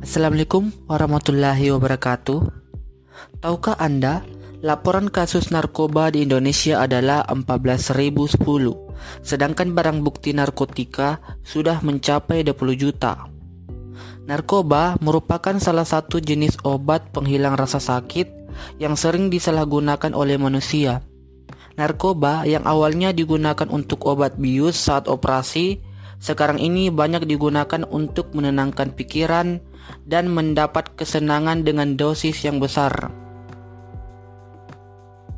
Assalamualaikum warahmatullahi wabarakatuh. Tahukah Anda, laporan kasus narkoba di Indonesia adalah 14.010, sedangkan barang bukti narkotika sudah mencapai 20 juta. Narkoba merupakan salah satu jenis obat penghilang rasa sakit yang sering disalahgunakan oleh manusia. Narkoba yang awalnya digunakan untuk obat bius saat operasi, sekarang ini banyak digunakan untuk menenangkan pikiran dan mendapat kesenangan dengan dosis yang besar.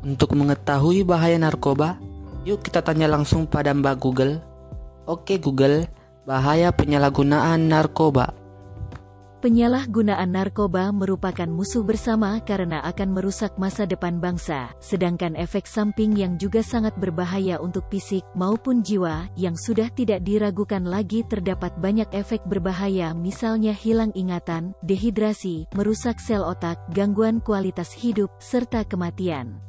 Untuk mengetahui bahaya narkoba, yuk kita tanya langsung pada Mbak Google. Oke Google, bahaya penyalahgunaan narkoba. Penyalahgunaan narkoba merupakan musuh bersama karena akan merusak masa depan bangsa, sedangkan efek samping yang juga sangat berbahaya untuk fisik maupun jiwa yang sudah tidak diragukan lagi terdapat banyak efek berbahaya misalnya hilang ingatan, dehidrasi, merusak sel otak, gangguan kualitas hidup, serta kematian.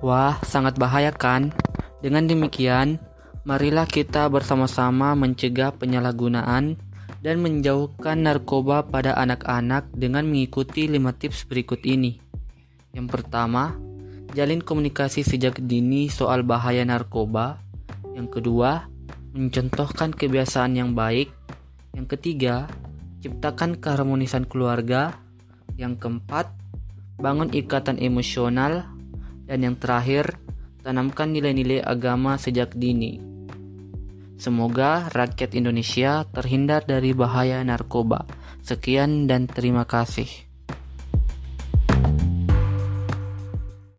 Wah, sangat bahaya kan? Dengan demikian, marilah kita bersama-sama mencegah penyalahgunaan dan menjauhkan narkoba pada anak-anak dengan mengikuti 5 tips berikut ini. Yang pertama, jalin komunikasi sejak dini soal bahaya narkoba. Yang kedua, mencontohkan kebiasaan yang baik. Yang ketiga, ciptakan keharmonisan keluarga. Yang keempat, bangun ikatan emosional. Dan yang terakhir, tanamkan nilai-nilai agama sejak dini. Semoga rakyat Indonesia terhindar dari bahaya narkoba. Sekian dan terima kasih.